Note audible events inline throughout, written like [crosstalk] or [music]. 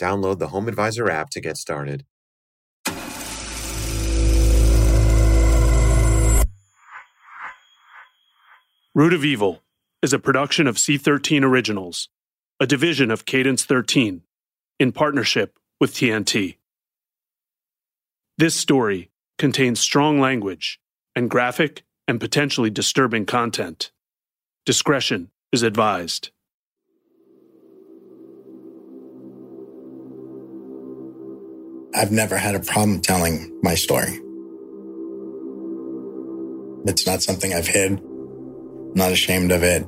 Download the Home Advisor app to get started. Root of Evil is a production of C13 Originals, a division of Cadence 13, in partnership with TNT. This story contains strong language and graphic and potentially disturbing content. Discretion is advised. I've never had a problem telling my story. It's not something I've hid. I'm not ashamed of it.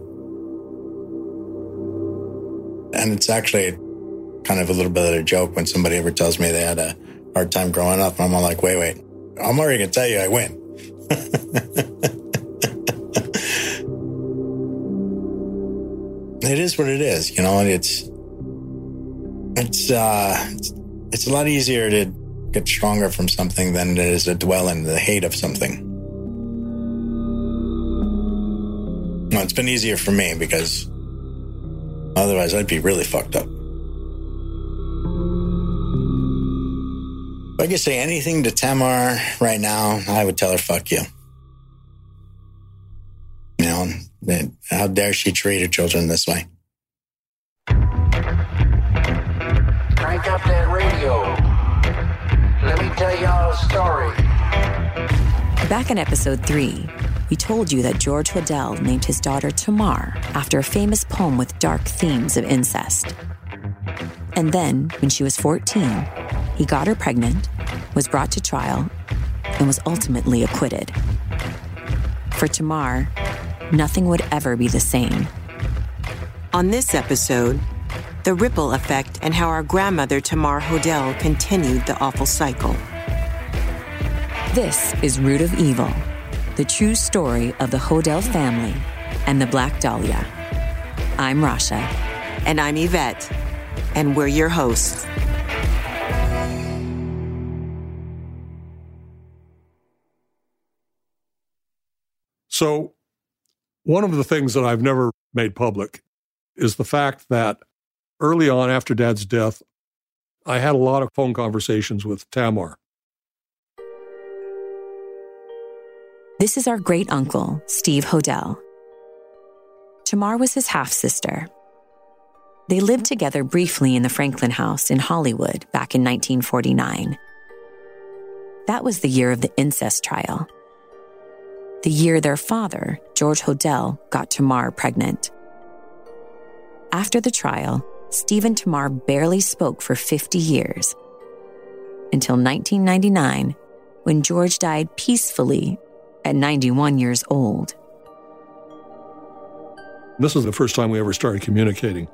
And it's actually kind of a little bit of a joke when somebody ever tells me they had a hard time growing up. I'm all like, wait, wait, I'm already going to tell you I win. [laughs] it is what it is, you know, and it's, it's, uh, it's, it's a lot easier to get stronger from something than it is to dwell in the hate of something. Well, it's been easier for me because otherwise I'd be really fucked up. If I could say anything to Tamar right now, I would tell her, fuck you. You know, how dare she treat her children this way? Crank up that radio. Let me tell y'all a story. Back in episode 3, we told you that George Hodel named his daughter Tamar after a famous poem with dark themes of incest. And then, when she was 14, he got her pregnant, was brought to trial, and was ultimately acquitted. For Tamar, nothing would ever be the same. On this episode, the ripple effect and how our grandmother Tamar Hodel continued the awful cycle. This is Root of Evil, the true story of the Hodel family and the Black Dahlia. I'm Rasha. And I'm Yvette. And we're your hosts. So, one of the things that I've never made public is the fact that early on after dad's death, I had a lot of phone conversations with Tamar. This is our great uncle, Steve Hodel. Tamar was his half sister. They lived together briefly in the Franklin house in Hollywood back in 1949. That was the year of the incest trial. The year their father, George Hodel, got Tamar pregnant. After the trial, Steve and Tamar barely spoke for 50 years. Until 1999, when George died peacefully at 91 years old. This was the first time we ever started communicating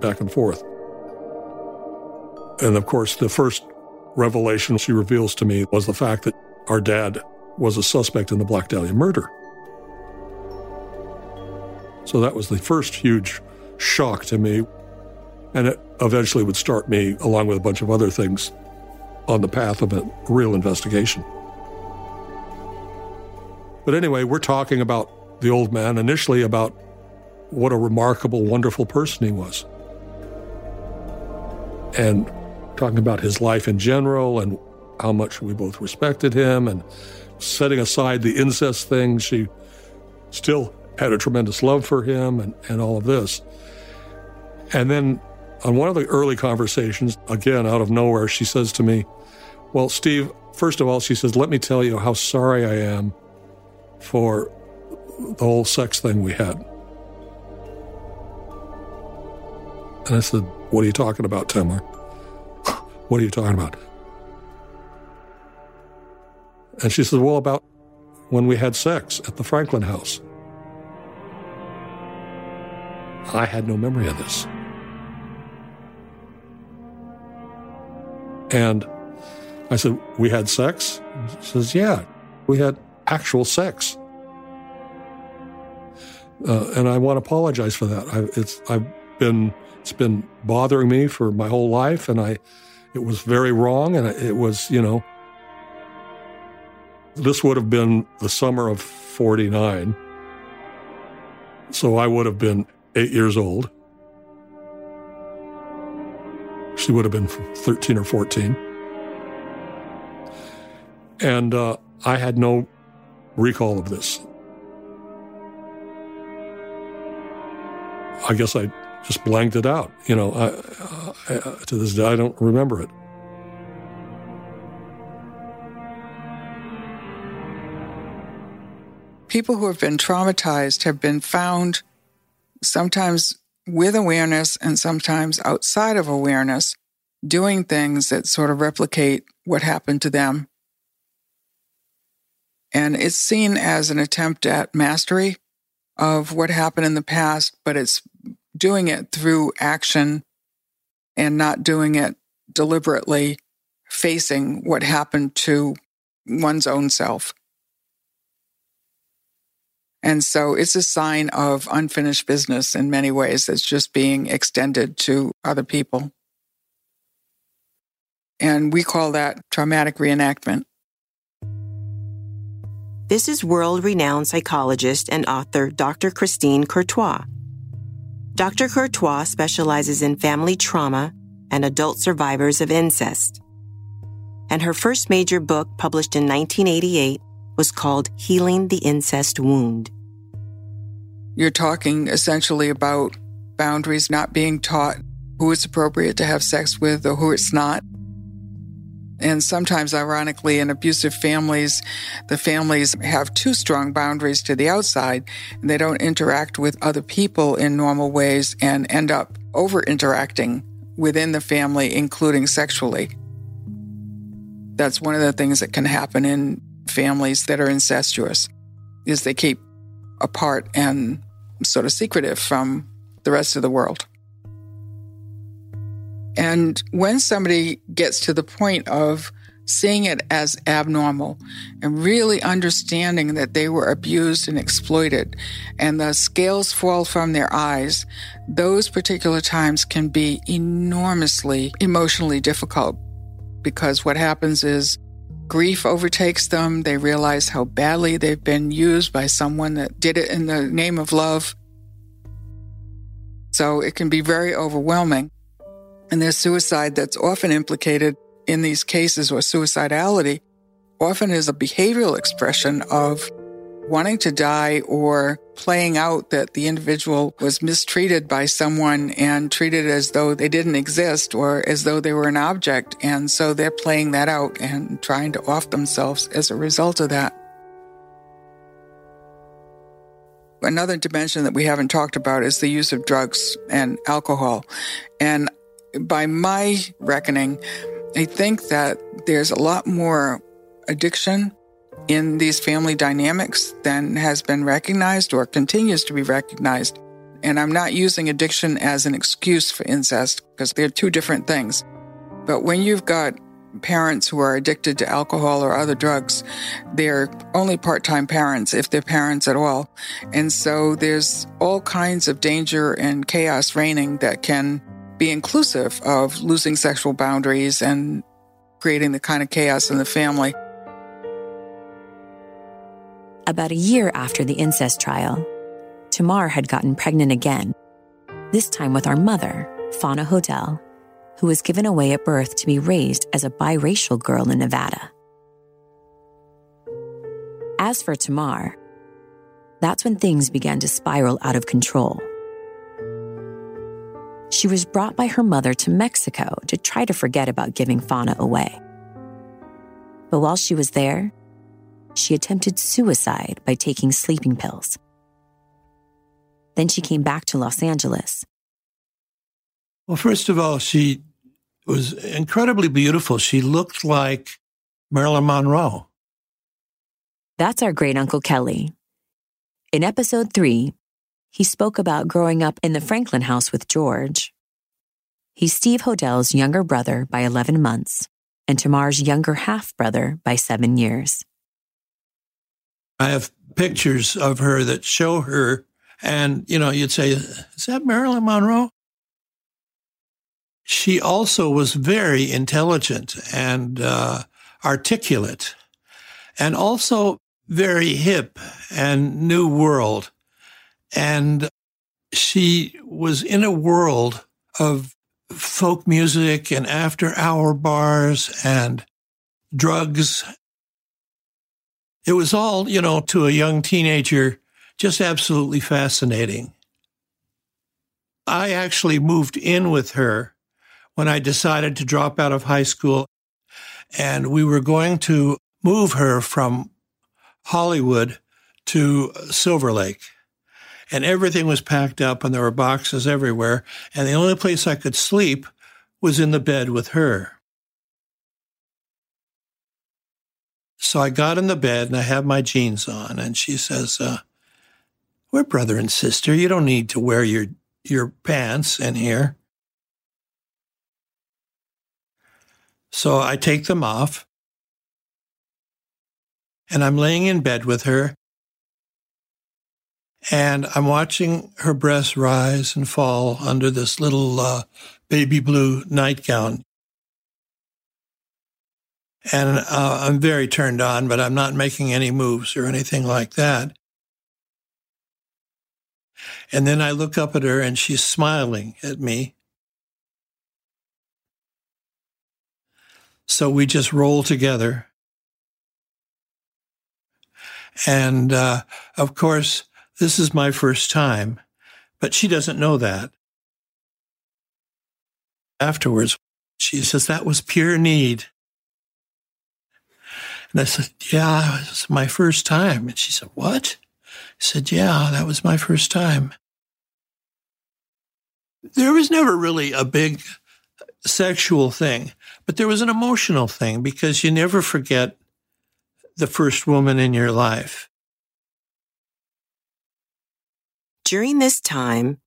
back and forth. And of course, the first revelation she reveals to me was the fact that our dad was a suspect in the Black Dahlia murder. So that was the first huge shock to me. And it eventually would start me, along with a bunch of other things, on the path of a real investigation. But anyway, we're talking about the old man initially about what a remarkable, wonderful person he was. And talking about his life in general and how much we both respected him and setting aside the incest thing, she still had a tremendous love for him and, and all of this. And then on one of the early conversations, again, out of nowhere, she says to me, Well, Steve, first of all, she says, Let me tell you how sorry I am for the whole sex thing we had. And I said, What are you talking about, Tamar? [laughs] what are you talking about? And she said, Well, about when we had sex at the Franklin house. I had no memory of this. And I said, We had sex? She says, Yeah, we had actual sex. Uh, and I want to apologize for that. I, it's I've been it's been bothering me for my whole life, and I it was very wrong, and it was you know this would have been the summer of '49, so I would have been eight years old. She would have been 13 or 14. And uh, I had no recall of this. I guess I just blanked it out. You know, I, I, to this day, I don't remember it. People who have been traumatized have been found sometimes with awareness and sometimes outside of awareness doing things that sort of replicate what happened to them. And it's seen as an attempt at mastery of what happened in the past, but it's doing it through action and not doing it deliberately facing what happened to one's own self. And so it's a sign of unfinished business in many ways that's just being extended to other people. And we call that traumatic reenactment. This is world renowned psychologist and author Dr. Christine Courtois. Dr. Courtois specializes in family trauma and adult survivors of incest. And her first major book, published in 1988, was called Healing the Incest Wound. You're talking essentially about boundaries not being taught who it's appropriate to have sex with or who it's not. And sometimes, ironically, in abusive families, the families have too strong boundaries to the outside and they don't interact with other people in normal ways and end up over interacting within the family, including sexually. That's one of the things that can happen in families that are incestuous is they keep apart and sort of secretive from the rest of the world. And when somebody gets to the point of seeing it as abnormal and really understanding that they were abused and exploited and the scales fall from their eyes, those particular times can be enormously emotionally difficult because what happens is grief overtakes them. They realize how badly they've been used by someone that did it in the name of love. So it can be very overwhelming. And there's suicide that's often implicated in these cases, or suicidality, often is a behavioral expression of wanting to die or playing out that the individual was mistreated by someone and treated as though they didn't exist or as though they were an object. And so they're playing that out and trying to off themselves as a result of that. Another dimension that we haven't talked about is the use of drugs and alcohol. And by my reckoning, I think that there's a lot more addiction in these family dynamics than has been recognized or continues to be recognized. And I'm not using addiction as an excuse for incest because they're two different things. But when you've got parents who are addicted to alcohol or other drugs, they're only part time parents, if they're parents at all. And so there's all kinds of danger and chaos reigning that can be inclusive of losing sexual boundaries and creating the kind of chaos in the family. About a year after the incest trial, Tamar had gotten pregnant again, this time with our mother, Fauna Hodel, who was given away at birth to be raised as a biracial girl in Nevada. As for Tamar, that's when things began to spiral out of control she was brought by her mother to Mexico to try to forget about giving Fauna away. But while she was there, she attempted suicide by taking sleeping pills. Then she came back to Los Angeles. Well, first of all, she was incredibly beautiful. She looked like Marilyn Monroe. That's our great uncle Kelly. In episode three, he spoke about growing up in the Franklin house with George. He's Steve Hodel's younger brother by 11 months and Tamar's younger half brother by seven years. I have pictures of her that show her, and you know, you'd say, Is that Marilyn Monroe? She also was very intelligent and uh, articulate, and also very hip and new world. And she was in a world of folk music and after hour bars and drugs. It was all, you know, to a young teenager, just absolutely fascinating. I actually moved in with her when I decided to drop out of high school. And we were going to move her from Hollywood to Silver Lake and everything was packed up and there were boxes everywhere. And the only place I could sleep was in the bed with her. So I got in the bed and I have my jeans on, and she says, uh, "We're brother and sister. You don't need to wear your your pants in here." So I take them off, and I'm laying in bed with her, and I'm watching her breasts rise and fall under this little uh, baby blue nightgown. And uh, I'm very turned on, but I'm not making any moves or anything like that. And then I look up at her and she's smiling at me. So we just roll together. And uh, of course, this is my first time, but she doesn't know that. Afterwards, she says, That was pure need. And I said, Yeah, it was my first time. And she said, What? I said, Yeah, that was my first time. There was never really a big sexual thing, but there was an emotional thing because you never forget the first woman in your life. During this time,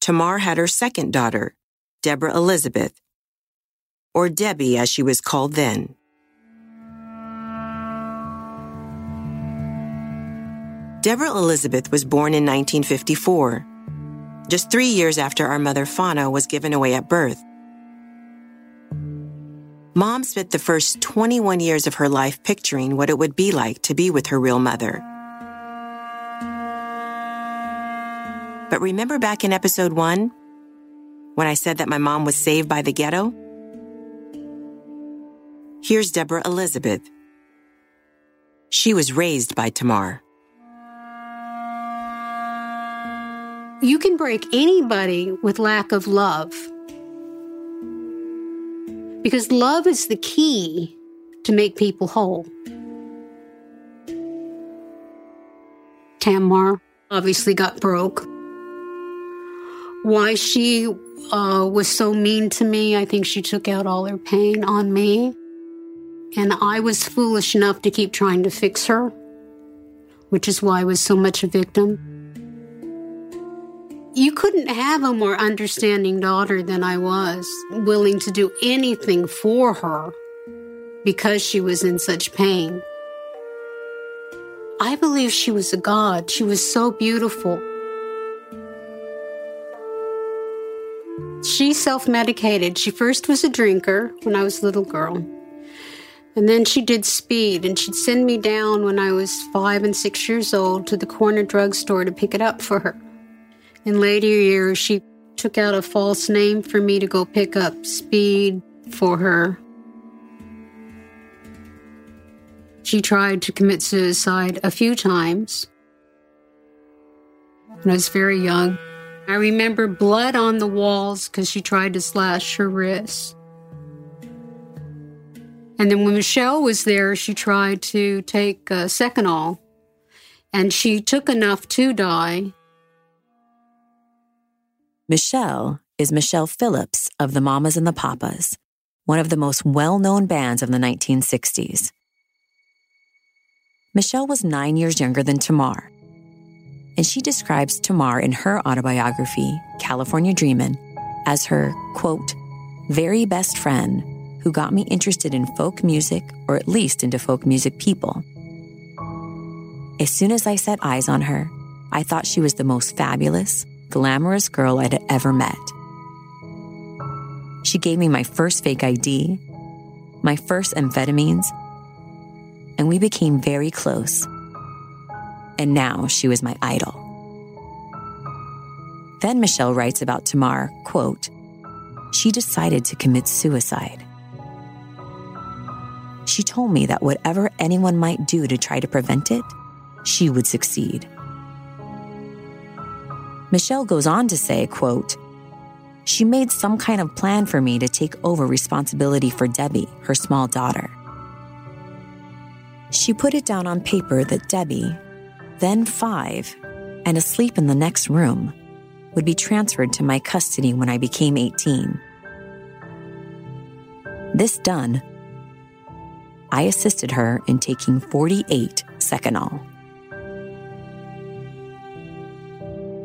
Tamar had her second daughter, Deborah Elizabeth, or Debbie as she was called then. Deborah Elizabeth was born in 1954, just three years after our mother Fauna was given away at birth. Mom spent the first 21 years of her life picturing what it would be like to be with her real mother. But remember back in episode one when I said that my mom was saved by the ghetto? Here's Deborah Elizabeth. She was raised by Tamar. You can break anybody with lack of love. Because love is the key to make people whole. Tamar obviously got broke why she uh, was so mean to me. I think she took out all her pain on me. And I was foolish enough to keep trying to fix her, which is why I was so much a victim. You couldn't have a more understanding daughter than I was, willing to do anything for her because she was in such pain. I believe she was a god. She was so beautiful. She self medicated. She first was a drinker when I was a little girl. And then she did speed, and she'd send me down when I was five and six years old to the corner drugstore to pick it up for her. In later years, she took out a false name for me to go pick up speed for her. She tried to commit suicide a few times when I was very young. I remember blood on the walls because she tried to slash her wrists. And then when Michelle was there, she tried to take uh, Seconal, and she took enough to die. Michelle is Michelle Phillips of the Mamas and the Papas, one of the most well known bands of the 1960s. Michelle was nine years younger than Tamar and she describes Tamar in her autobiography, California Dreamin', as her, quote, very best friend who got me interested in folk music, or at least into folk music people. As soon as I set eyes on her, I thought she was the most fabulous, glamorous girl I'd ever met. She gave me my first fake ID, my first amphetamines, and we became very close. And now she was my idol. Then Michelle writes about Tamar, quote, she decided to commit suicide. She told me that whatever anyone might do to try to prevent it, she would succeed. Michelle goes on to say, quote, she made some kind of plan for me to take over responsibility for Debbie, her small daughter. She put it down on paper that Debbie, then five, and asleep in the next room, would be transferred to my custody when I became 18. This done, I assisted her in taking 48 Seconal.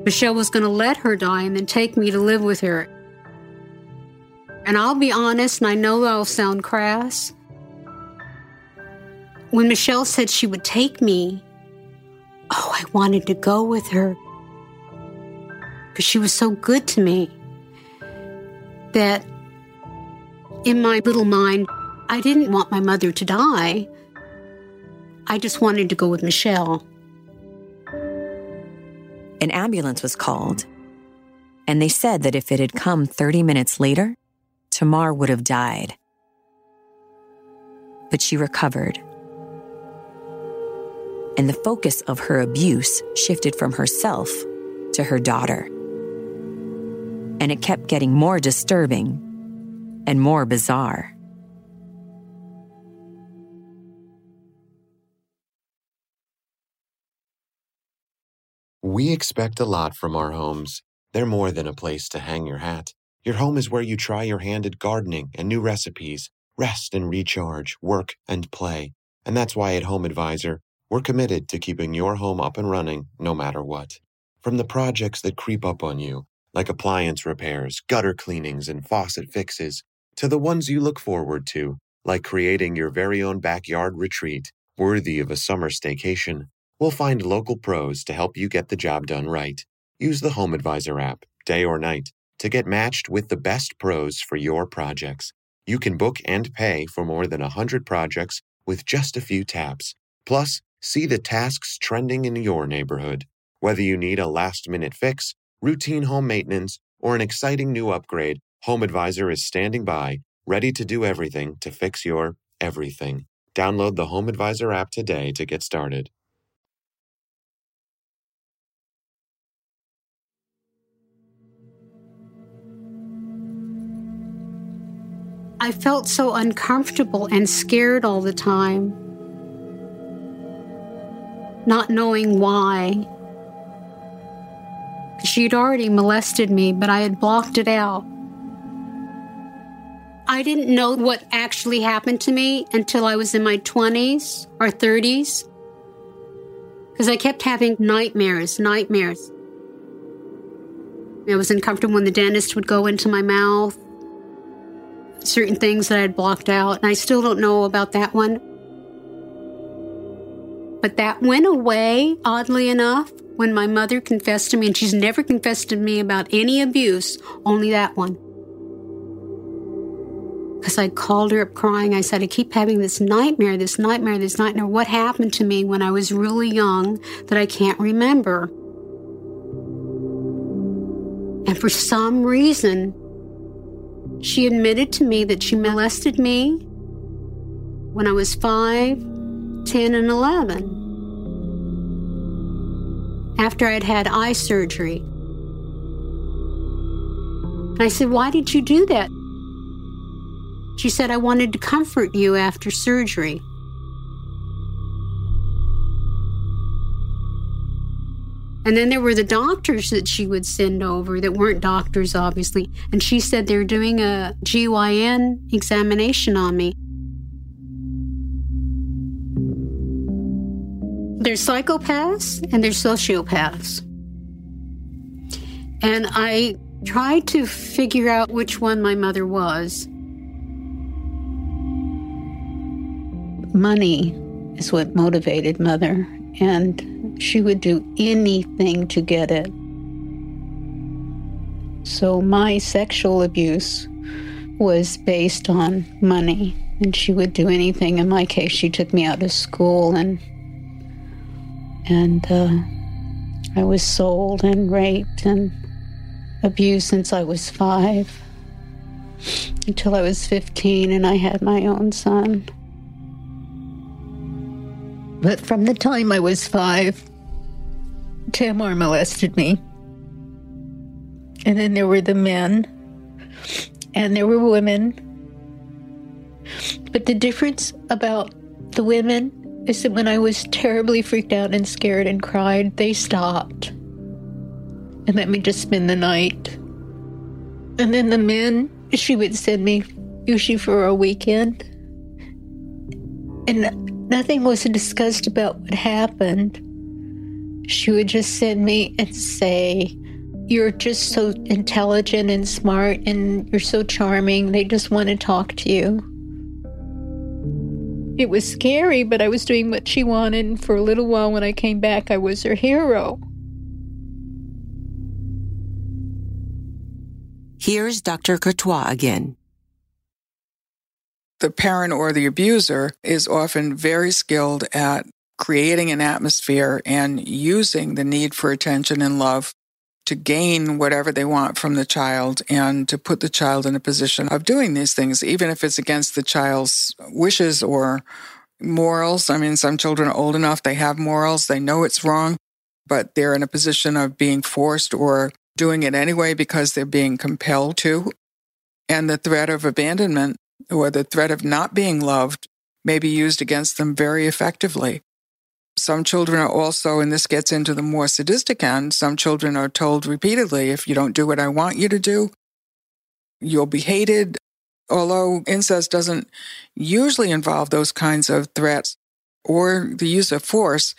Michelle was going to let her die and then take me to live with her. And I'll be honest, and I know I'll sound crass. When Michelle said she would take me, oh, I wanted to go with her because she was so good to me that in my little mind, I didn't want my mother to die. I just wanted to go with Michelle. An ambulance was called, and they said that if it had come 30 minutes later, Tamar would have died. But she recovered. And the focus of her abuse shifted from herself to her daughter. And it kept getting more disturbing and more bizarre. We expect a lot from our homes. They're more than a place to hang your hat. Your home is where you try your hand at gardening and new recipes, rest and recharge, work and play. And that's why at Home Advisor, we're committed to keeping your home up and running no matter what. From the projects that creep up on you, like appliance repairs, gutter cleanings, and faucet fixes, to the ones you look forward to, like creating your very own backyard retreat worthy of a summer staycation. We'll find local pros to help you get the job done right. Use the Home Advisor app, day or night, to get matched with the best pros for your projects. You can book and pay for more than 100 projects with just a few taps. Plus, see the tasks trending in your neighborhood. Whether you need a last minute fix, routine home maintenance, or an exciting new upgrade, Home Advisor is standing by, ready to do everything to fix your everything. Download the Home Advisor app today to get started. I felt so uncomfortable and scared all the time, not knowing why. She'd already molested me, but I had blocked it out. I didn't know what actually happened to me until I was in my 20s or 30s because I kept having nightmares, nightmares. I was uncomfortable when the dentist would go into my mouth certain things that I'd blocked out, and I still don't know about that one. But that went away, oddly enough, when my mother confessed to me, and she's never confessed to me about any abuse, only that one. Because I called her up crying. I said, I keep having this nightmare, this nightmare, this nightmare. What happened to me when I was really young that I can't remember? And for some reason, she admitted to me that she molested me when I was 5, 10, and 11 after I'd had eye surgery. And I said, Why did you do that? She said, I wanted to comfort you after surgery. And then there were the doctors that she would send over that weren't doctors, obviously. And she said they're doing a GYN examination on me. There's psychopaths and there's sociopaths. And I tried to figure out which one my mother was. money is what motivated mother, and she would do anything to get it. So my sexual abuse was based on money, and she would do anything. In my case, she took me out of school, and and uh, I was sold and raped and abused since I was five until I was 15 and I had my own son. But from the time I was five, Tamar molested me. And then there were the men, and there were women. But the difference about the women is that when I was terribly freaked out and scared and cried, they stopped and let me just spend the night. And then the men, she would send me usually for a weekend. And nothing was discussed about what happened. She would just send me and say, You're just so intelligent and smart and you're so charming. They just want to talk to you. It was scary, but I was doing what she wanted. And for a little while, when I came back, I was her hero. Here's Dr. Courtois again. The parent or the abuser is often very skilled at creating an atmosphere and using the need for attention and love to gain whatever they want from the child and to put the child in a position of doing these things, even if it's against the child's wishes or morals. I mean, some children are old enough, they have morals, they know it's wrong, but they're in a position of being forced or doing it anyway because they're being compelled to. And the threat of abandonment or the threat of not being loved may be used against them very effectively. Some children are also, and this gets into the more sadistic end, some children are told repeatedly, if you don't do what I want you to do, you'll be hated. Although incest doesn't usually involve those kinds of threats or the use of force,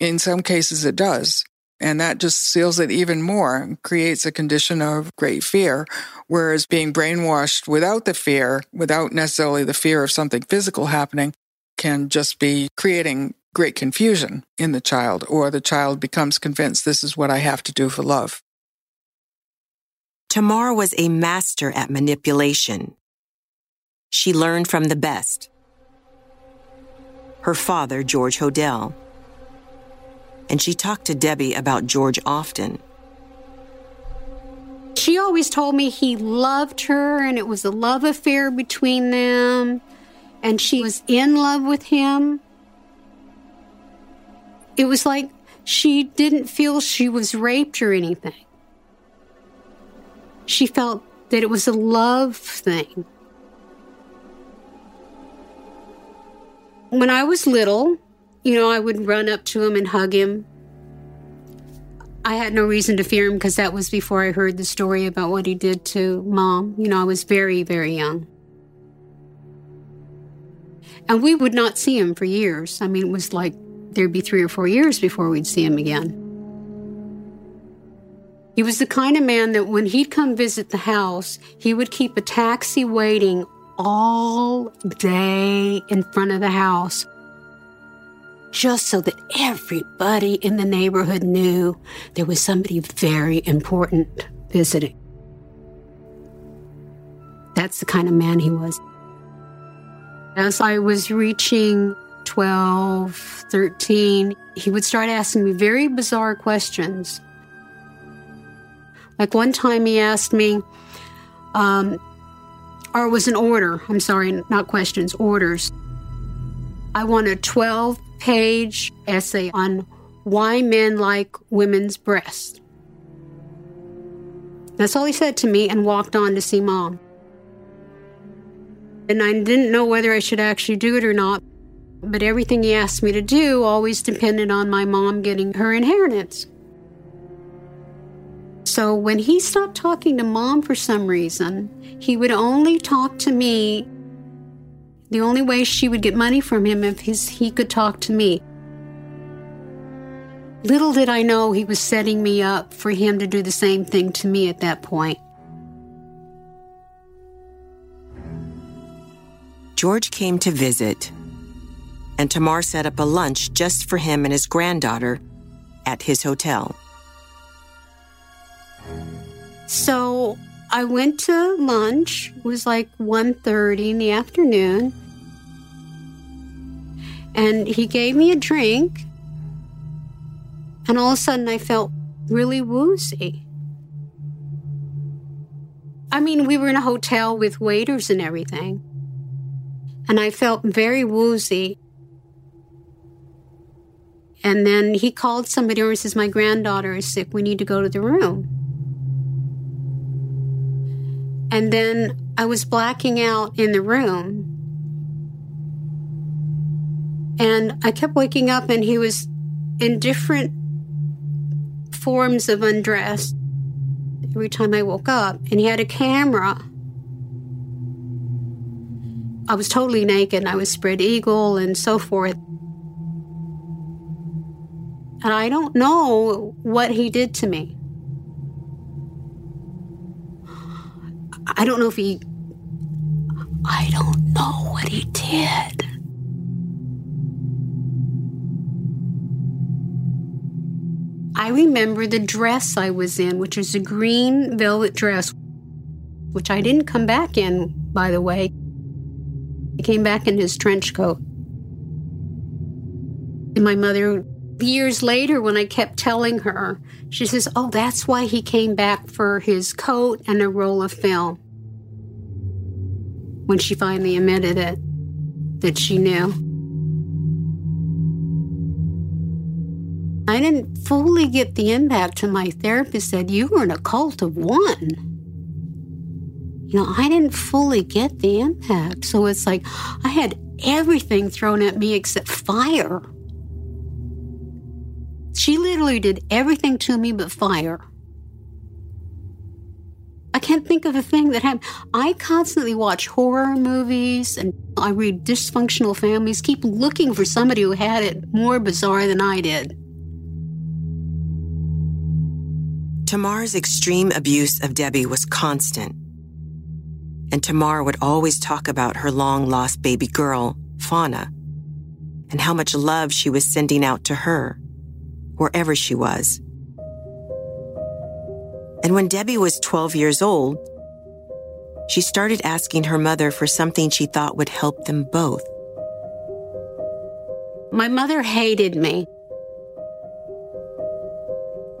in some cases it does. And that just seals it even more, creates a condition of great fear. Whereas being brainwashed without the fear, without necessarily the fear of something physical happening, can just be creating great confusion in the child, or the child becomes convinced this is what I have to do for love. Tamar was a master at manipulation. She learned from the best. Her father, George Hodel. And she talked to Debbie about George often. She always told me he loved her and it was a love affair between them, and she was in love with him it was like she didn't feel she was raped or anything. She felt that it was a love thing. When I was little, you know, I would run up to him and hug him. I had no reason to fear him because that was before I heard the story about what he did to mom. You know, I was very, very young. And we would not see him for years. I mean, it was like there'd be three or four years before we'd see him again. He was the kind of man that when he'd come visit the house, he would keep a taxi waiting all day in front of the house just so that everybody in the neighborhood knew there was somebody very important visiting. That's the kind of man he was. As I was reaching 12, 13, he would start asking me very bizarre questions. Like one time he asked me, um, or it was an order, I'm sorry, not questions, orders. I want a 12 page essay on why men like women's breasts. That's all he said to me and walked on to see mom. And I didn't know whether I should actually do it or not. But everything he asked me to do always depended on my mom getting her inheritance. So when he stopped talking to mom for some reason, he would only talk to me. The only way she would get money from him if his, he could talk to me. Little did I know he was setting me up for him to do the same thing to me at that point. George came to visit and Tamar set up a lunch just for him and his granddaughter at his hotel. So I went to lunch. It was like 1.30 in the afternoon. And he gave me a drink. And all of a sudden I felt really woozy. I mean, we were in a hotel with waiters and everything. And I felt very woozy. And then he called somebody over and says, My granddaughter is sick. We need to go to the room. And then I was blacking out in the room. And I kept waking up, and he was in different forms of undress every time I woke up. And he had a camera. I was totally naked, I was spread eagle and so forth. And I don't know what he did to me. I don't know if he. I don't know what he did. I remember the dress I was in, which was a green velvet dress, which I didn't come back in, by the way. I came back in his trench coat. And my mother, years later, when I kept telling her, she says, Oh, that's why he came back for his coat and a roll of film. When she finally admitted it, that she knew. I didn't fully get the impact till my therapist said, You were in a cult of one. You know, I didn't fully get the impact. So it's like I had everything thrown at me except fire. She literally did everything to me but fire. I can't think of a thing that happened. I constantly watch horror movies and I read dysfunctional families, keep looking for somebody who had it more bizarre than I did. Tamar's extreme abuse of Debbie was constant. And Tamar would always talk about her long lost baby girl, Fauna, and how much love she was sending out to her, wherever she was. And when Debbie was 12 years old, she started asking her mother for something she thought would help them both. My mother hated me.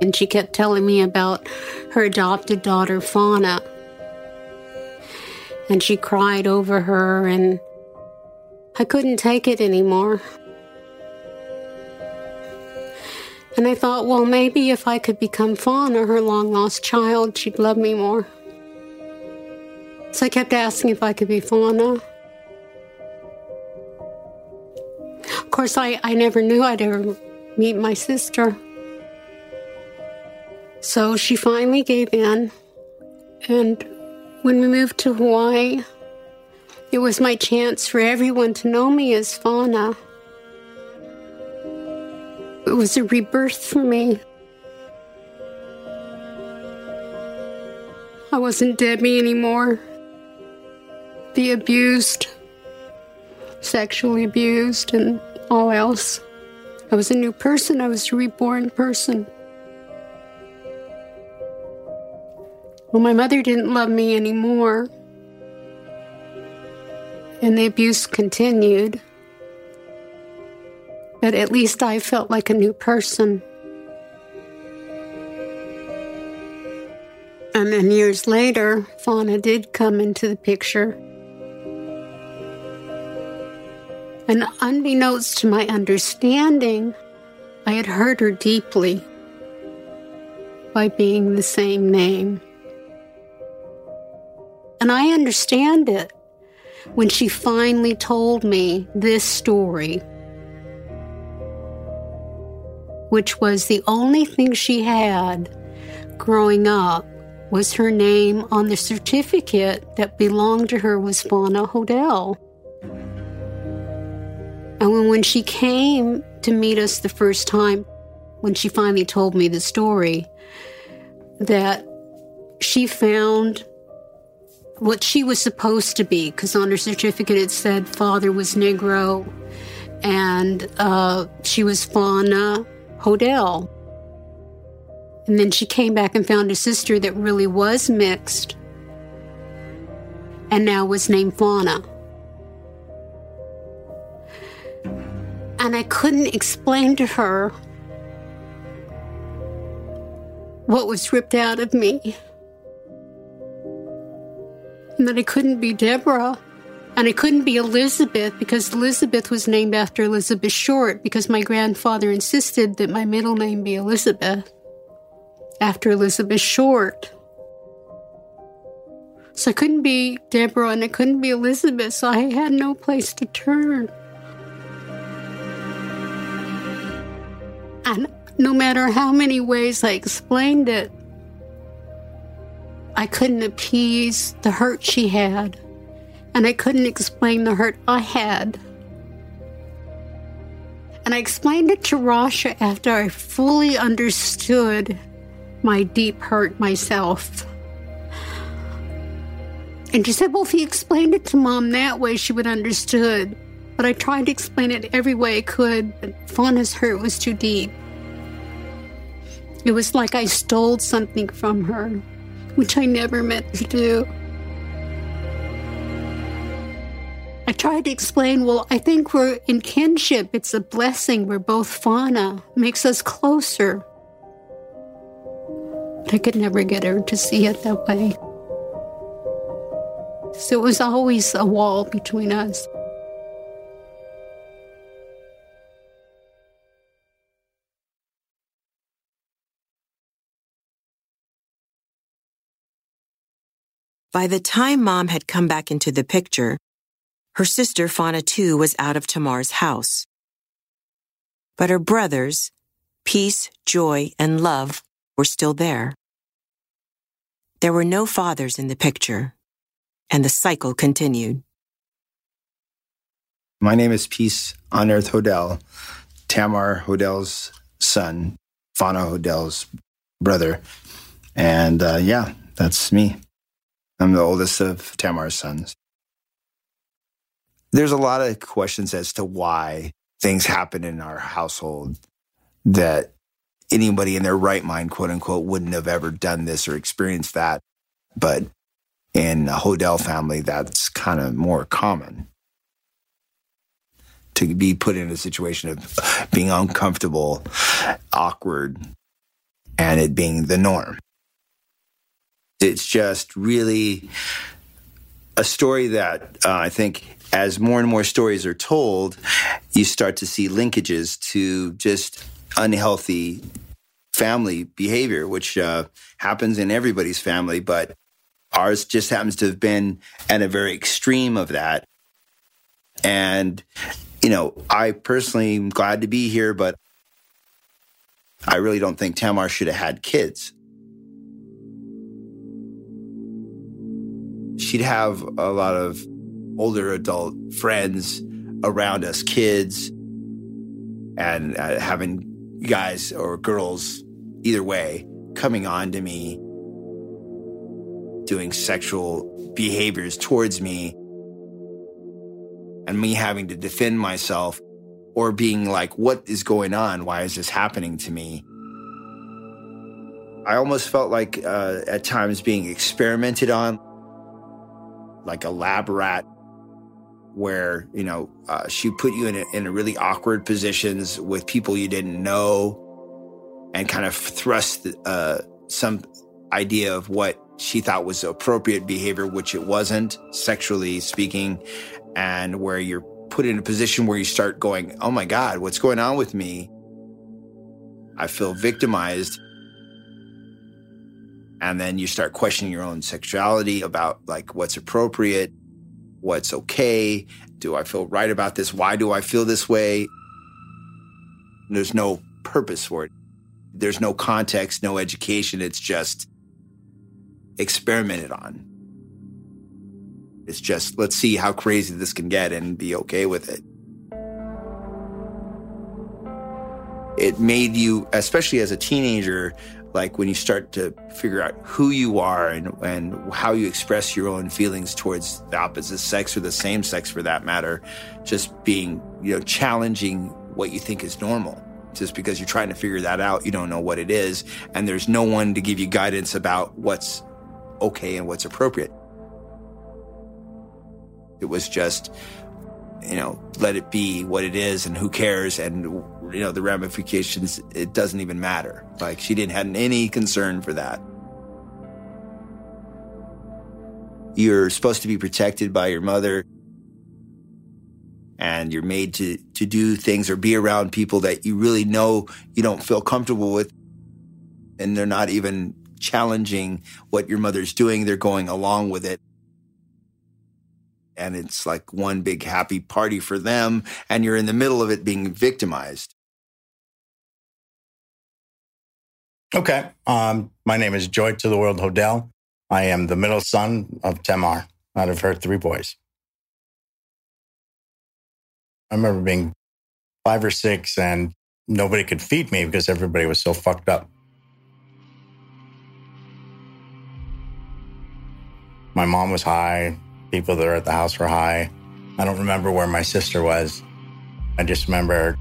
And she kept telling me about her adopted daughter, Fauna. And she cried over her, and I couldn't take it anymore. And I thought, well, maybe if I could become Fauna, her long lost child, she'd love me more. So I kept asking if I could be Fauna. Of course, I, I never knew I'd ever meet my sister. So she finally gave in. And when we moved to Hawaii, it was my chance for everyone to know me as Fauna. It was a rebirth for me. I wasn't Debbie anymore. The abused, sexually abused, and all else. I was a new person. I was a reborn person. Well, my mother didn't love me anymore, and the abuse continued. But at least I felt like a new person. And then years later, Fauna did come into the picture. And unbeknownst to my understanding, I had hurt her deeply by being the same name. And I understand it when she finally told me this story, which was the only thing she had growing up was her name on the certificate that belonged to her was Fauna Hodel. And when, when she came to meet us the first time, when she finally told me the story, that she found what she was supposed to be, because on her certificate it said father was Negro and uh, she was Fauna Hodel. And then she came back and found a sister that really was mixed and now was named Fauna. And I couldn't explain to her what was ripped out of me. And that I couldn't be Deborah. And I couldn't be Elizabeth because Elizabeth was named after Elizabeth Short because my grandfather insisted that my middle name be Elizabeth after Elizabeth Short. So I couldn't be Deborah and I couldn't be Elizabeth, so I had no place to turn. And no matter how many ways I explained it, I couldn't appease the hurt she had and I couldn't explain the hurt I had. And I explained it to Rasha after I fully understood my deep hurt myself. And she said, Well, if you explained it to mom that way, she would understood. But I tried to explain it every way I could, but Fauna's hurt was too deep. It was like I stole something from her, which I never meant to do. I tried to explain, well, I think we're in kinship. It's a blessing. We're both fauna, makes us closer. But I could never get her to see it that way. So it was always a wall between us. By the time mom had come back into the picture, her sister Fauna too was out of Tamar's house. But her brothers, Peace, Joy, and Love, were still there. There were no fathers in the picture, and the cycle continued. My name is Peace on Earth Hodel, Tamar Hodel's son, Fauna Hodel's brother. And uh, yeah, that's me. I'm the oldest of Tamar's sons. There's a lot of questions as to why things happen in our household that anybody in their right mind, quote unquote, wouldn't have ever done this or experienced that. But in a Hodel family, that's kind of more common to be put in a situation of being uncomfortable, awkward, and it being the norm. It's just really a story that uh, I think as more and more stories are told, you start to see linkages to just unhealthy family behavior, which uh, happens in everybody's family, but ours just happens to have been at a very extreme of that. And, you know, I personally am glad to be here, but I really don't think Tamar should have had kids. She'd have a lot of older adult friends around us, kids, and uh, having guys or girls, either way, coming on to me, doing sexual behaviors towards me, and me having to defend myself or being like, what is going on? Why is this happening to me? I almost felt like uh, at times being experimented on, like a lab rat where you know uh, she put you in a, in a really awkward positions with people you didn't know, and kind of thrust uh, some idea of what she thought was appropriate behavior, which it wasn't, sexually speaking, and where you're put in a position where you start going, "Oh my God, what's going on with me?" I feel victimized. And then you start questioning your own sexuality about like what's appropriate what's okay. Do I feel right about this? Why do I feel this way? There's no purpose for it. There's no context, no education. It's just experimented on. It's just, let's see how crazy this can get and be okay with it. It made you, especially as a teenager, like when you start to figure out who you are and, and how you express your own feelings towards the opposite sex or the same sex for that matter, just being you know, challenging what you think is normal. Just because you're trying to figure that out, you don't know what it is. And there's no one to give you guidance about what's okay and what's appropriate. It was just, you know, let it be what it is and who cares. And, you know, the ramifications, it doesn't even matter. Like she didn't have any concern for that. You're supposed to be protected by your mother and you're made to to do things or be around people that you really know you don't feel comfortable with and they're not even challenging what your mother's doing they're going along with it and it's like one big happy party for them and you're in the middle of it being victimized Okay. Um, my name is Joy to the World Hodel. I am the middle son of Tamar out of her three boys. I remember being five or six and nobody could feed me because everybody was so fucked up. My mom was high. People that were at the house were high. I don't remember where my sister was. I just remember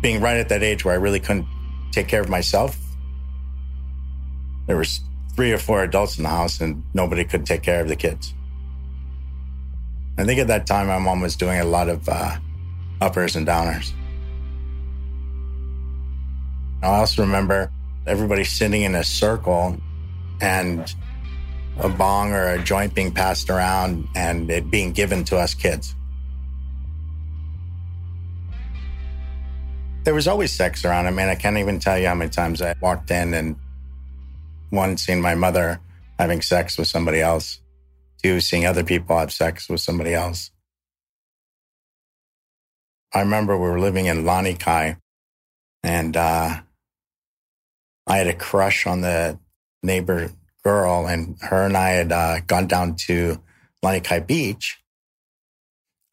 being right at that age where I really couldn't take care of myself. There was three or four adults in the house and nobody could take care of the kids. I think at that time my mom was doing a lot of uh, uppers and downers. I also remember everybody sitting in a circle and a bong or a joint being passed around and it being given to us kids. There was always sex around. I mean, I can't even tell you how many times I walked in and one, seeing my mother having sex with somebody else, two, seeing other people have sex with somebody else. I remember we were living in Lanikai and uh, I had a crush on the neighbor girl, and her and I had uh, gone down to Lanikai Beach.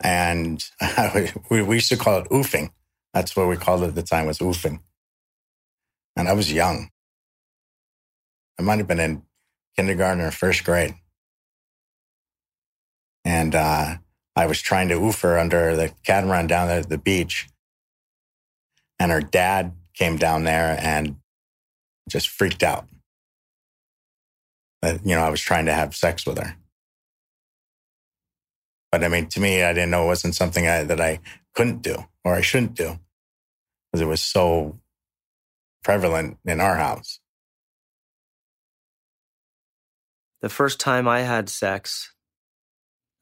And [laughs] we, we used to call it oofing. That's what we called it at the time was oofing. And I was young. I might have been in kindergarten or first grade. And uh, I was trying to oof her under the catamaran down there at the beach. And her dad came down there and just freaked out. That, you know, I was trying to have sex with her. But I mean, to me, I didn't know it wasn't something I, that I couldn't do or I shouldn't do because it was so prevalent in our house. The first time I had sex,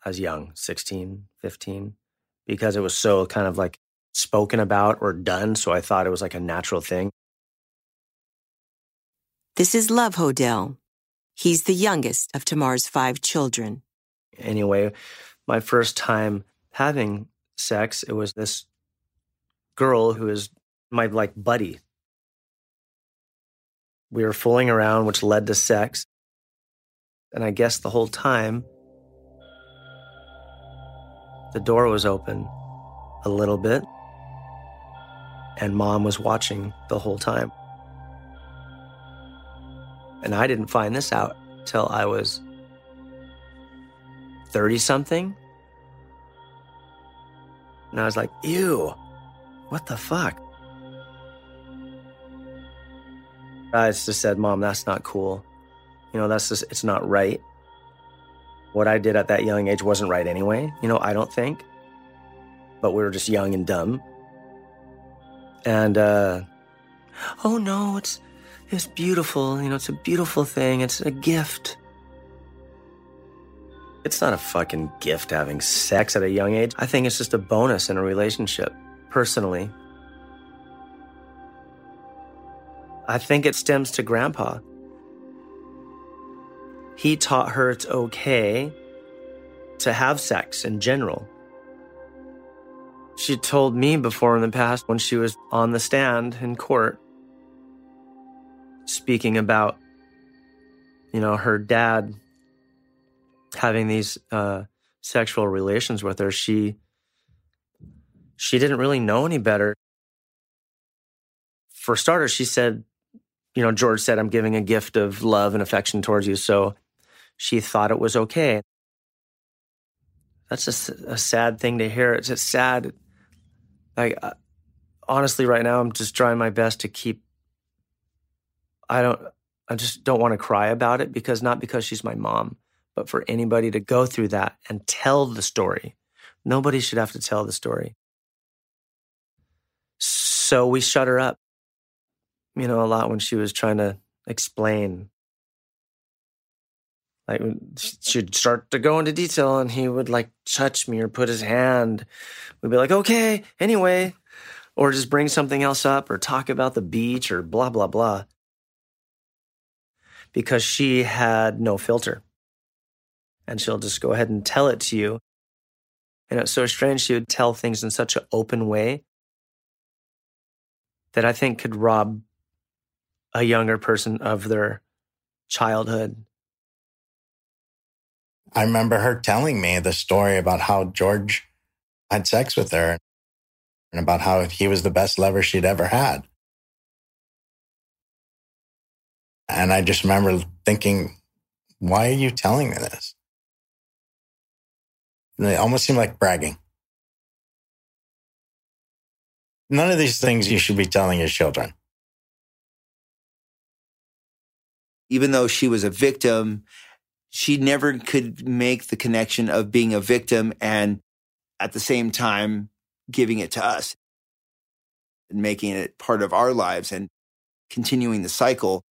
I was young, 16, 15, because it was so kind of like spoken about or done. So I thought it was like a natural thing. This is Love Hodel. He's the youngest of Tamar's five children. Anyway, my first time having sex, it was this girl who is my like buddy. We were fooling around, which led to sex. And I guess the whole time, the door was open a little bit, and mom was watching the whole time. And I didn't find this out till I was 30 something. And I was like, ew, what the fuck? I just said, Mom, that's not cool. You know, that's just, it's not right. What I did at that young age wasn't right anyway. You know, I don't think. But we were just young and dumb. And, uh, oh no, it's, it's beautiful. You know, it's a beautiful thing. It's a gift. It's not a fucking gift having sex at a young age. I think it's just a bonus in a relationship, personally. I think it stems to grandpa. He taught her it's okay to have sex in general. She told me before in the past when she was on the stand in court speaking about, you know, her dad having these uh, sexual relations with her, she she didn't really know any better. For starters, she said, you know, George said, I'm giving a gift of love and affection towards you. So she thought it was okay. That's just a sad thing to hear. It's a sad Like, uh, honestly, right now, I'm just trying my best to keep. I don't. I just don't want to cry about it because not because she's my mom, but for anybody to go through that and tell the story. Nobody should have to tell the story. So we shut her up, you know, a lot when she was trying to explain. Like she'd start to go into detail and he would like touch me or put his hand. We'd be like, okay, anyway. Or just bring something else up or talk about the beach or blah, blah, blah. Because she had no filter. And she'll just go ahead and tell it to you. And it's so strange she would tell things in such an open way that I think could rob a younger person of their childhood. I remember her telling me the story about how George had sex with her and about how he was the best lover she'd ever had. And I just remember thinking, why are you telling me this? And it almost seemed like bragging. None of these things you should be telling your children. Even though she was a victim, she never could make the connection of being a victim and at the same time giving it to us and making it part of our lives and continuing the cycle.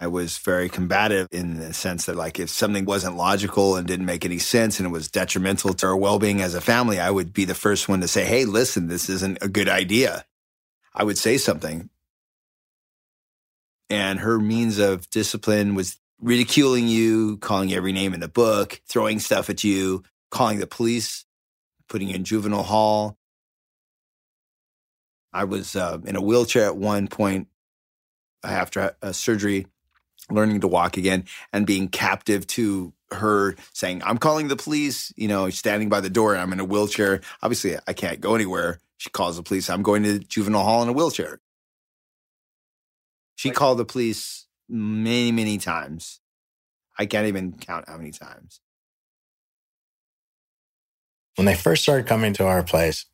I was very combative in the sense that, like, if something wasn't logical and didn't make any sense and it was detrimental to our well being as a family, I would be the first one to say, Hey, listen, this isn't a good idea. I would say something. And her means of discipline was ridiculing you, calling every name in the book, throwing stuff at you, calling the police, putting you in juvenile hall. I was uh, in a wheelchair at one point after a surgery learning to walk again and being captive to her saying, I'm calling the police, you know, standing by the door. I'm in a wheelchair. Obviously, I can't go anywhere. She calls the police. I'm going to juvenile hall in a wheelchair. She called the police many, many times. I can't even count how many times. When they first started coming to our place,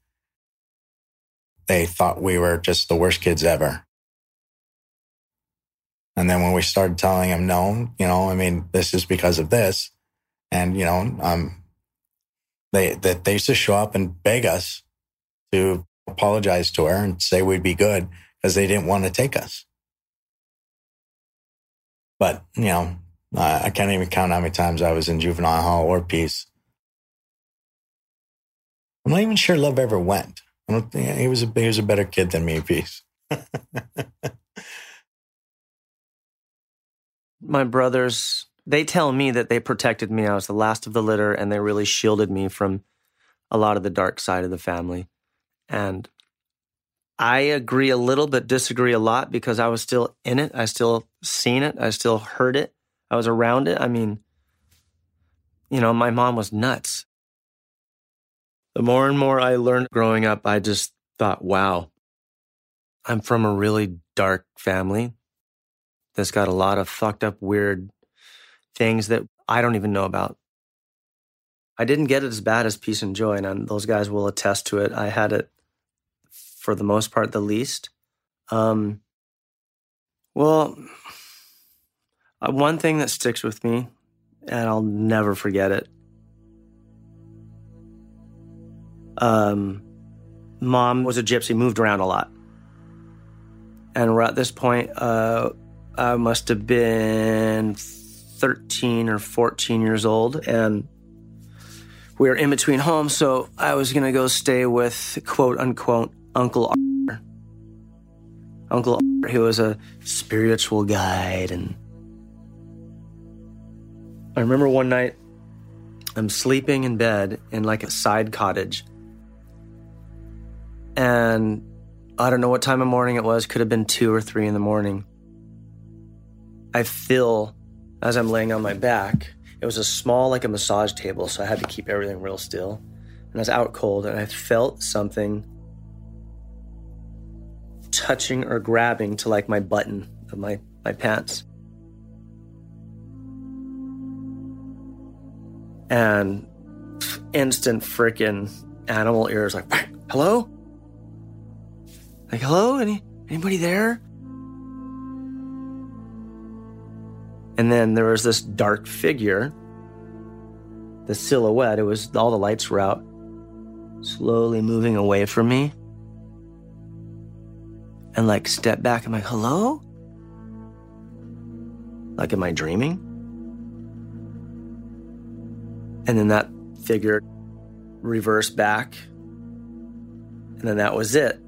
they thought we were just the worst kids ever. And then when we started telling them, no, you know, I mean, this is because of this. And, you know, um, they, that they used to show up and beg us to apologize to her and say we'd be good because they didn't want to take us. But, you know, uh, I can't even count how many times I was in juvenile hall or peace. I'm not even sure Love ever went. I don't think he was a, he was a better kid than me, peace. [laughs] my brothers, they tell me that they protected me. I was the last of the litter and they really shielded me from a lot of the dark side of the family. And I agree a little, but disagree a lot because I was still in it. I still seen it. I still heard it. I was around it. I mean, you know, my mom was nuts. The more and more I learned growing up, I just thought, wow, I'm from a really dark family that's got a lot of fucked up, weird things that I don't even know about. I didn't get it as bad as Peace and Joy, and those guys will attest to it. I had it, for the most part, the least. Um, well, uh, one thing that sticks with me, and I'll never forget it. Um, mom was a gypsy, moved around a lot. And we're at this point, uh, I must have been 13 or 14 years old, and we were in between homes, so I was gonna go stay with quote unquote Uncle Arthur. Uncle Arthur, who was a spiritual guide. And I remember one night I'm sleeping in bed in like a side cottage. And I don't know what time of morning it was, could have been two or three in the morning. I feel as I'm laying on my back, it was a small, like a massage table, so I had to keep everything real still. And I was out cold, and I felt something touching or grabbing to like my button of my, my pants. And instant freaking animal ears like, hello? Like, hello? Any anybody there? And then there was this dark figure, the silhouette. It was all the lights were out, slowly moving away from me. And like step back. I'm like, hello? Like, am I dreaming? And then that figure reversed back. And then that was it.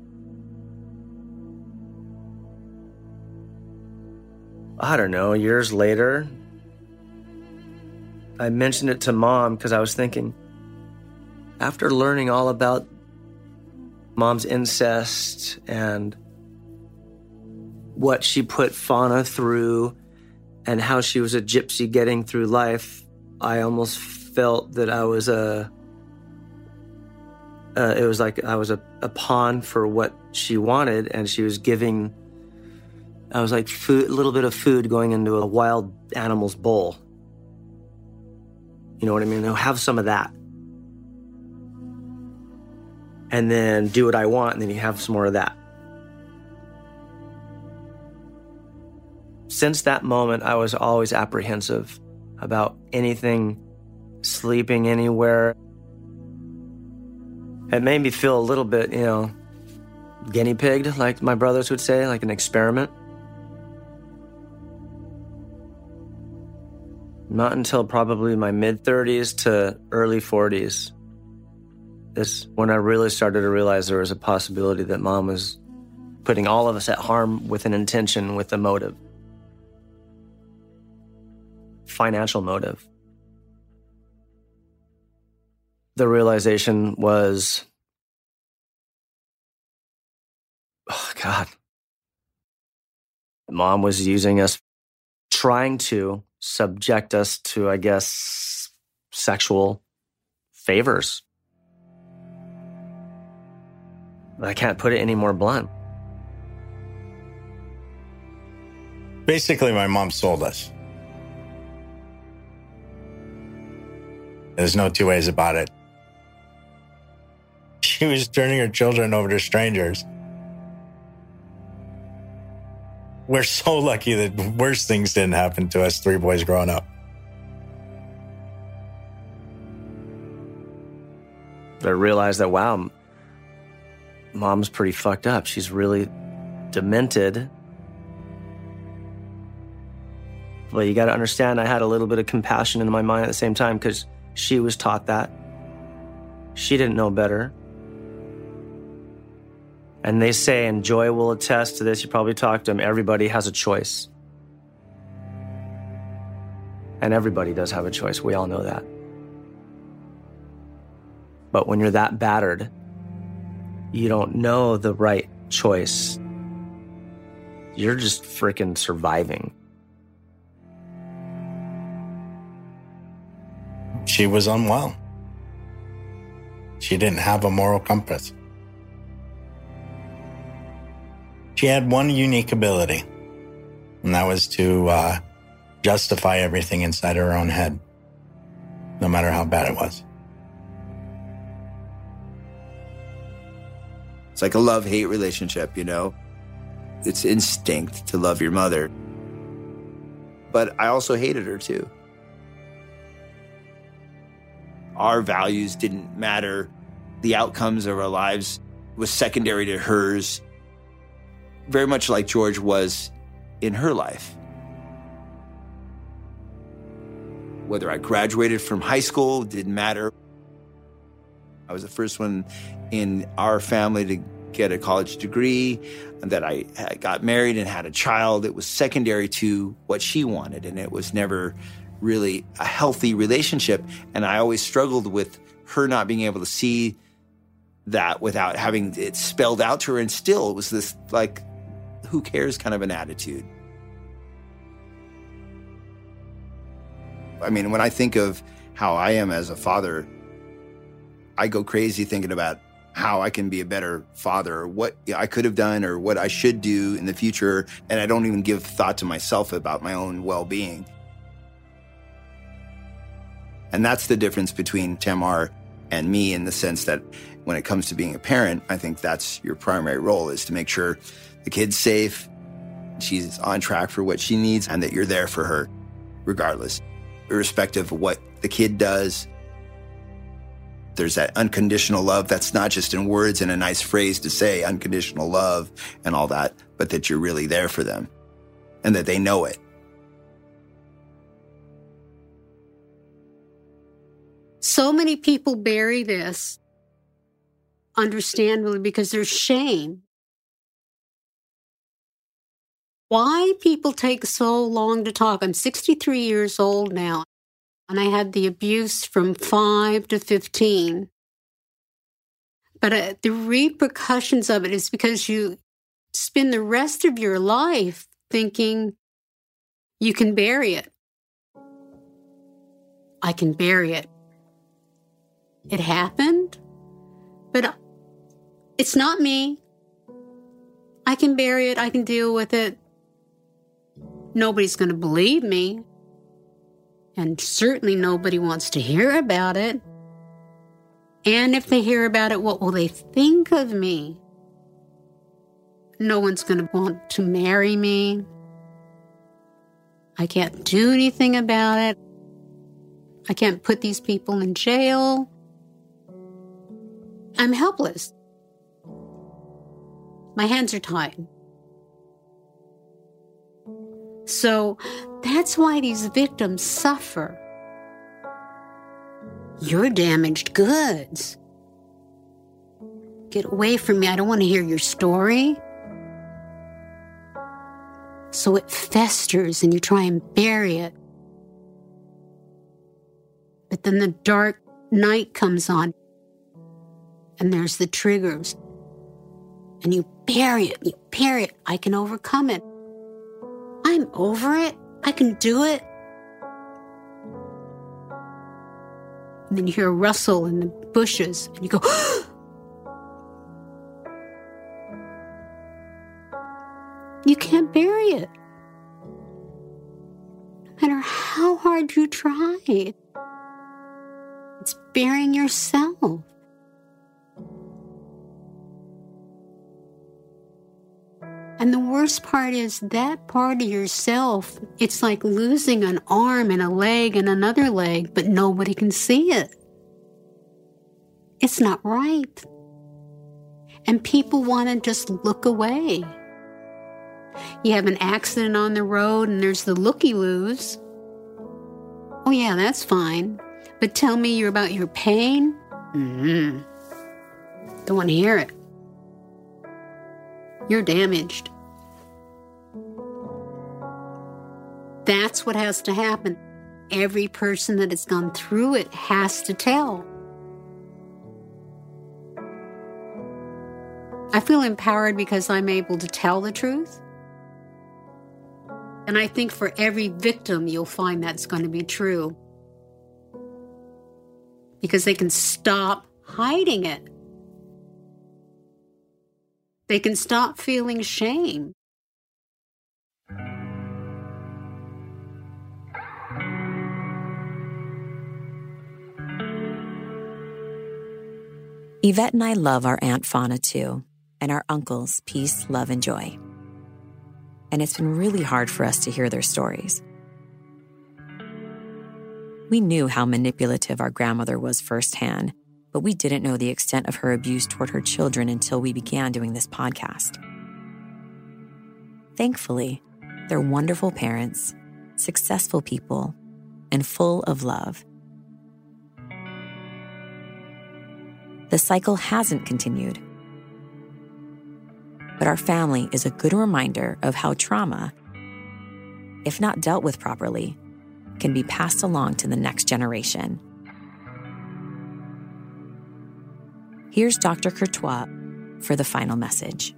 I don't know, years later, I mentioned it to mom because I was thinking, after learning all about mom's incest and what she put Fauna through and how she was a gypsy getting through life, I almost felt that I was a. Uh, it was like I was a, a pawn for what she wanted, and she was giving I was like food, a little bit of food going into a wild animal's bowl. You know what I mean? I'll have some of that. And then do what I want, and then you have some more of that. Since that moment, I was always apprehensive about anything sleeping anywhere. It made me feel a little bit, you know, guinea pigged, like my brothers would say, like an experiment. Not until probably my mid 30s to early 40s is when I really started to realize there was a possibility that mom was putting all of us at harm with an intention, with a motive. Financial motive. The realization was oh, God. Mom was using us, trying to subject us to, I guess, sexual favors. I can't put it any more blunt. Basically, my mom sold us. There's no two ways about it. She was turning her children over to strangers. We're so lucky that worse things didn't happen to us three boys growing up. I realized that, wow, mom's pretty fucked up. She's really demented. But you got to understand, I had a little bit of compassion in my mind at the same time because she was taught that. She didn't know better. And they say, and Joy will attest to this, you probably talked to him, everybody has a choice. And everybody does have a choice. We all know that. But when you're that battered, you don't know the right choice. You're just freaking surviving. She was unwell. She didn't have a moral compass. She had one unique ability, and that was to uh, justify everything inside her own head, no matter how bad it was. It's like a love hate relationship, you know? It's instinct to love your mother. But I also hated her too. Our values didn't matter. The outcomes of our lives was secondary to hers very much like George was in her life. Whether I graduated from high school didn't matter. I was the first one in our family to get a college degree, and that I got married and had a child. It was secondary to what she wanted, and it was never really a healthy relationship. And I always struggled with her not being able to see that without having it spelled out to her. And still, it was this like who cares kind of an attitude. I mean, when I think of how I am as a father, I go crazy thinking about how I can be a better father, what I could have done, or what I should do in the future. And I don't even give thought to myself about my own well being. And that's the difference between Tamar and me in the sense that when it comes to being a parent, I think that's your primary role is to make sure the kid's safe, she's on track for what she needs, and that you're there for her regardless, irrespective of what the kid does. There's that unconditional love that's not just in words and a nice phrase to say unconditional love and all that, but that you're really there for them and that they know it. So many people bury this, understandably, because there's shame. Why people take so long to talk? I'm 63 years old now, and I had the abuse from 5 to 15. But uh, the repercussions of it is because you spend the rest of your life thinking you can bury it. I can bury it. It happened, but it's not me. I can bury it. I can deal with it. Nobody's going to believe me. And certainly nobody wants to hear about it. And if they hear about it, what will they think of me? No one's going to want to marry me. I can't do anything about it. I can't put these people in jail. I'm helpless. My hands are tied. So that's why these victims suffer. You're damaged goods. Get away from me. I don't want to hear your story. So it festers and you try and bury it. But then the dark night comes on and there's the triggers. And you bury it, you bury it. I can overcome it. I'm over it. I can do it. And then you hear a rustle in the bushes and you go, [gasps] You can't bury it. No matter how hard you try, it's burying yourself. And the worst part is that part of yourself, it's like losing an arm and a leg and another leg, but nobody can see it. It's not right. And people want to just look away. You have an accident on the road and there's the looky loos. Oh, yeah, that's fine. But tell me you're about your pain? Mm-hmm. Don't want to hear it. You're damaged. That's what has to happen. Every person that has gone through it has to tell. I feel empowered because I'm able to tell the truth. And I think for every victim, you'll find that's going to be true. Because they can stop hiding it. They can stop feeling shame. Yvette and I love our Aunt Fauna too, and our uncles, Peace, Love, and Joy. And it's been really hard for us to hear their stories. We knew how manipulative our grandmother was firsthand, but we didn't know the extent of her abuse toward her children until we began doing this podcast. Thankfully, they're wonderful parents, successful people, and full of love. The cycle hasn't continued. But our family is a good reminder of how trauma, if not dealt with properly, can be passed along to the next generation. Here's Dr. Courtois for the final message.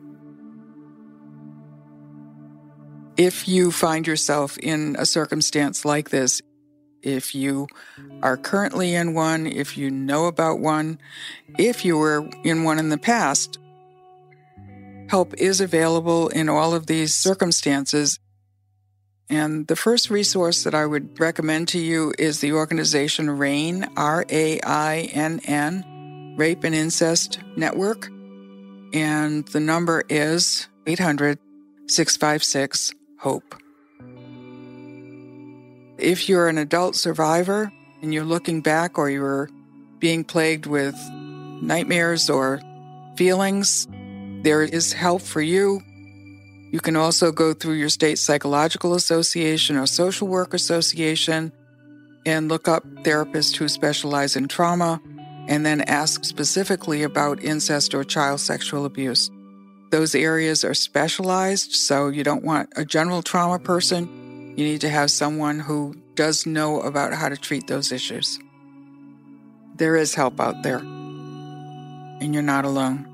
If you find yourself in a circumstance like this, if you are currently in one, if you know about one, if you were in one in the past. Help is available in all of these circumstances. And the first resource that I would recommend to you is the organization RAINN, R A I N N. Rape and Incest Network. And the number is 800 656 HOPE. If you're an adult survivor and you're looking back or you're being plagued with nightmares or feelings, there is help for you. You can also go through your state psychological association or social work association and look up therapists who specialize in trauma and then ask specifically about incest or child sexual abuse. Those areas are specialized, so you don't want a general trauma person. You need to have someone who does know about how to treat those issues. There is help out there, and you're not alone.